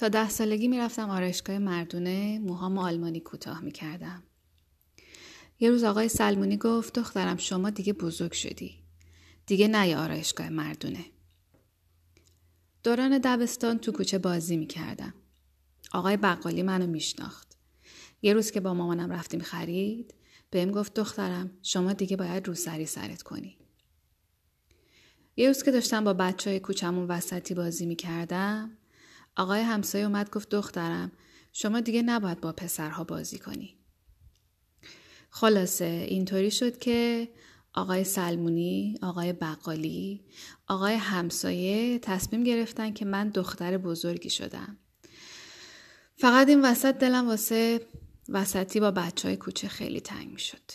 تا ده سالگی می‌رفتم آرایشگاه مردونه موهام آلمانی کوتاه می‌کردم. یه روز آقای سلمونی گفت دخترم شما دیگه بزرگ شدی. دیگه نه آرایشگاه مردونه. دوران دبستان تو کوچه بازی می‌کردم. آقای بقالی منو میشناخت. یه روز که با مامانم رفتیم خرید بهم گفت دخترم شما دیگه باید روسری سرت کنی. یه روز که داشتم با بچه های کوچمون وسطی بازی می‌کردم آقای همسایه اومد گفت دخترم شما دیگه نباید با پسرها بازی کنی. خلاصه اینطوری شد که آقای سلمونی، آقای بقالی، آقای همسایه تصمیم گرفتن که من دختر بزرگی شدم. فقط این وسط دلم واسه وسطی با بچه های کوچه خیلی تنگ می شد.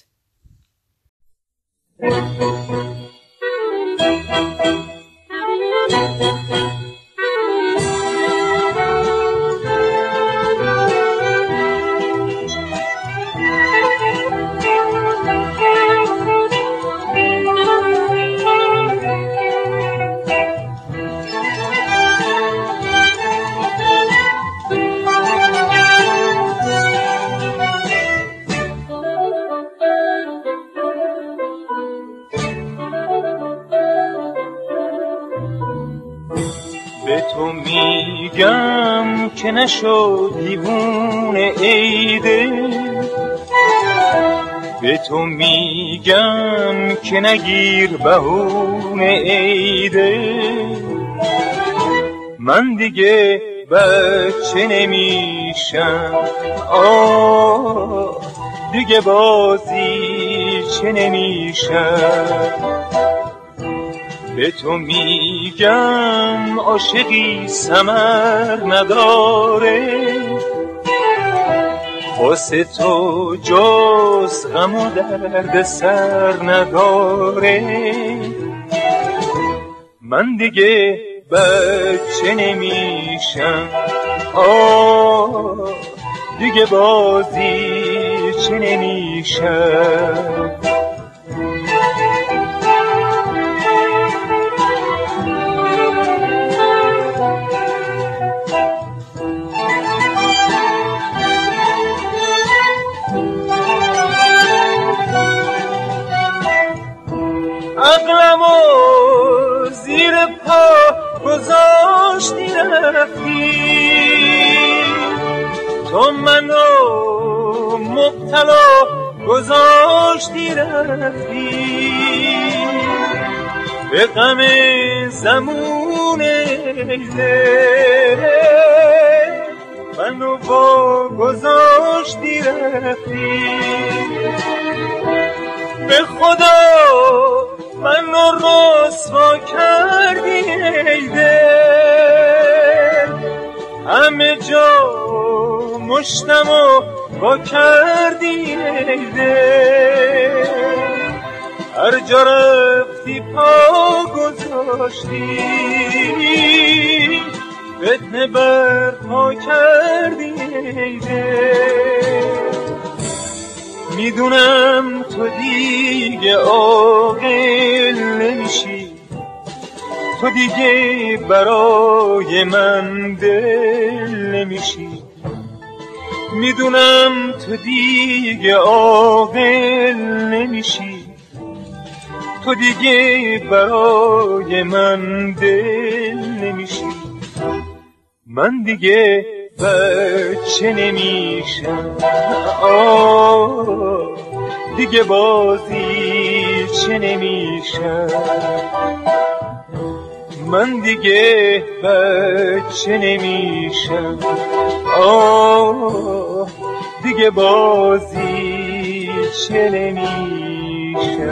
میگم که نشو دیوون عیده به تو میگم که نگیر بهون عیده من دیگه بچه نمیشم. آه دیگه بازی چه نمیشم. به تو میگم عاشقی سمر نداره. واسه تو جز غم و درد سر نداره. من دیگه بچه نمیشم. آه دیگه بازی چه نمیشم. عقلمو زیر پا گذاشتی رفتی. تو منو مبتلا گذاشتی رفتی. به غم زمون منو با گذاشتی رفتی. به خدا منو رسوا کردی همه جا مشتم و با کردی هر جا رفتی پا گذاشتی فتنه برپا کردی می‌دونم تو دیگه نمیشی تو دیگه برای من دل نمیشی. می‌دونم تو دیگه عاقل نمیشی. تو دیگه برای من دل نمیشی. من دیگه بچه نمیشم. آه دیگه بازی چه نمیشم. من دیگه بچه نمیشم. آه دیگه بازی چه نمیشم.